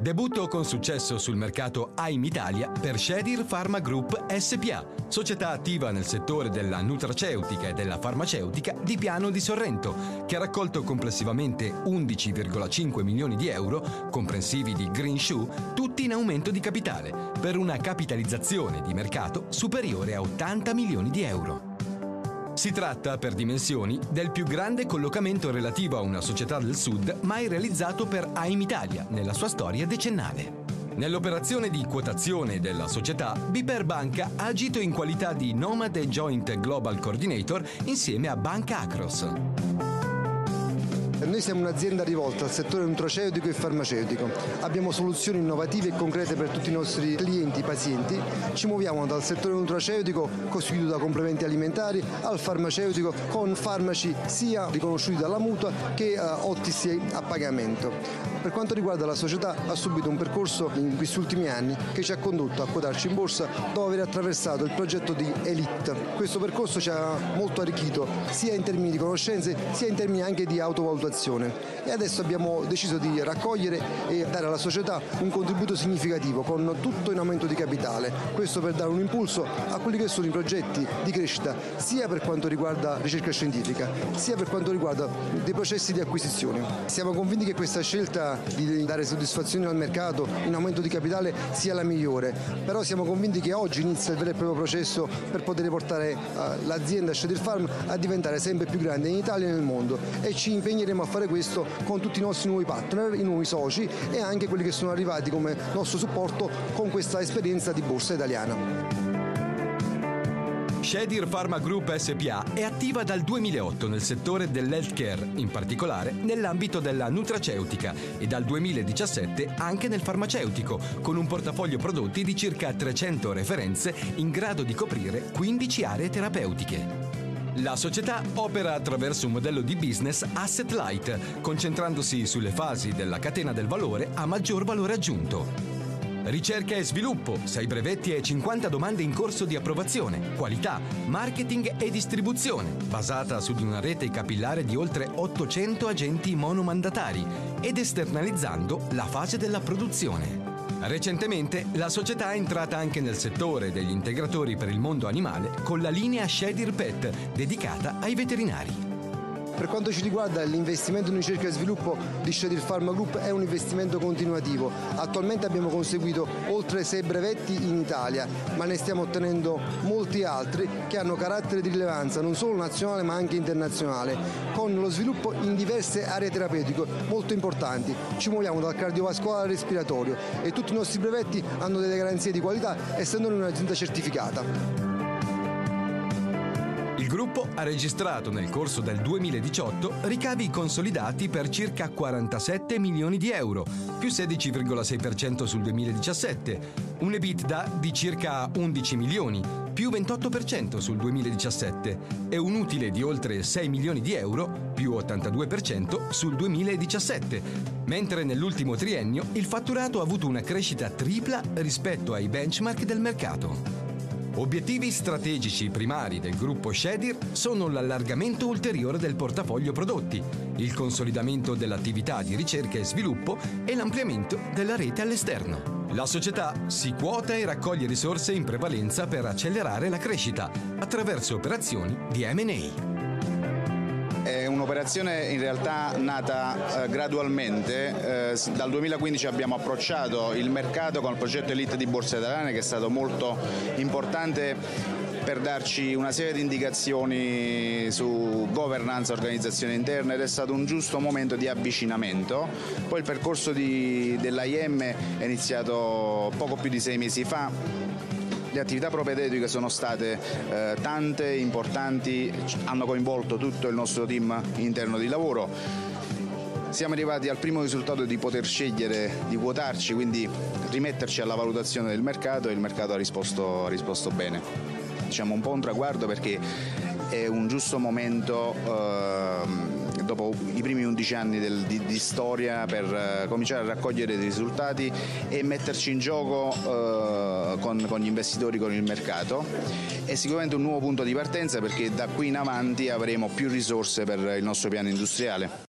Debutto con successo sul mercato AIM Italia per Shedir Pharma Group SPA, società attiva nel settore della nutraceutica e della farmaceutica di Piano di Sorrento, che ha raccolto complessivamente 11,5 milioni di euro, comprensivi di Green Shoe, tutti in aumento di capitale, per una capitalizzazione di mercato superiore a 80 milioni di euro. Si tratta, per dimensioni, del più grande collocamento relativo a una società del Sud mai realizzato per AIM Italia nella sua storia decennale. Nell'operazione di quotazione della società, Biper Banca ha agito in qualità di Nomad Joint Global Coordinator insieme a Banca Acros. Noi siamo un'azienda rivolta al settore nutraceutico e farmaceutico. Abbiamo soluzioni innovative e concrete per tutti i nostri clienti pazienti. Ci muoviamo dal settore nutraceutico costituito da complementi alimentari al farmaceutico con farmaci sia riconosciuti dalla mutua che uh, ottici a pagamento. Per quanto riguarda la società ha subito un percorso in questi ultimi anni che ci ha condotto a quotarci in borsa dopo aver attraversato il progetto di Elite. Questo percorso ci ha molto arricchito sia in termini di conoscenze sia in termini anche di autovalutazione e adesso abbiamo deciso di raccogliere e dare alla società un contributo significativo con tutto in aumento di capitale, questo per dare un impulso a quelli che sono i progetti di crescita sia per quanto riguarda ricerca scientifica sia per quanto riguarda dei processi di acquisizione. Siamo convinti che questa scelta di dare soddisfazione al mercato in aumento di capitale sia la migliore, però siamo convinti che oggi inizia il vero e proprio processo per poter portare uh, l'azienda Shadir Farm a diventare sempre più grande in Italia e nel mondo. E ci impegneremo a fare questo con tutti i nostri nuovi partner, i nuovi soci e anche quelli che sono arrivati come nostro supporto con questa esperienza di borsa italiana. Shedir Pharma Group SPA è attiva dal 2008 nel settore dell'healthcare, in particolare nell'ambito della nutraceutica e dal 2017 anche nel farmaceutico, con un portafoglio prodotti di circa 300 referenze in grado di coprire 15 aree terapeutiche. La società opera attraverso un modello di business asset light, concentrandosi sulle fasi della catena del valore a maggior valore aggiunto. Ricerca e sviluppo, 6 brevetti e 50 domande in corso di approvazione, qualità, marketing e distribuzione, basata su di una rete capillare di oltre 800 agenti monomandatari ed esternalizzando la fase della produzione. Recentemente la società è entrata anche nel settore degli integratori per il mondo animale con la linea Shadir Pet dedicata ai veterinari. Per quanto ci riguarda l'investimento in ricerca e sviluppo di Shadir Pharma Group è un investimento continuativo. Attualmente abbiamo conseguito oltre 6 brevetti in Italia, ma ne stiamo ottenendo molti altri che hanno carattere di rilevanza non solo nazionale ma anche internazionale, con lo sviluppo in diverse aree terapeutiche molto importanti. Ci muoviamo dal cardiovascolare al respiratorio e tutti i nostri brevetti hanno delle garanzie di qualità essendo un'azienda certificata. Il gruppo ha registrato nel corso del 2018 ricavi consolidati per circa 47 milioni di euro, più 16,6% sul 2017, un EBITDA di circa 11 milioni, più 28% sul 2017 e un utile di oltre 6 milioni di euro, più 82% sul 2017, mentre nell'ultimo triennio il fatturato ha avuto una crescita tripla rispetto ai benchmark del mercato. Obiettivi strategici primari del gruppo Shedir sono l'allargamento ulteriore del portafoglio prodotti, il consolidamento dell'attività di ricerca e sviluppo e l'ampliamento della rete all'esterno. La società si quota e raccoglie risorse in prevalenza per accelerare la crescita attraverso operazioni di MA. È un'operazione in realtà nata eh, gradualmente, eh, dal 2015 abbiamo approcciato il mercato con il progetto Elite di Borsa Italiana che è stato molto importante per darci una serie di indicazioni su governance, organizzazione interna ed è stato un giusto momento di avvicinamento. Poi il percorso dell'AIM è iniziato poco più di sei mesi fa le attività propedeutiche sono state eh, tante, importanti, hanno coinvolto tutto il nostro team interno di lavoro. Siamo arrivati al primo risultato di poter scegliere di quotarci, quindi rimetterci alla valutazione del mercato e il mercato ha risposto, ha risposto bene. Diciamo un po' un traguardo perché è un giusto momento eh, dopo i primi 11 anni del, di, di, storia per eh, cominciare a raccogliere dei risultati e metterci in gioco eh, con, con gli investitori, con il mercato. È sicuramente un nuovo punto di partenza perché da qui in avanti avremo più risorse per il nostro piano industriale.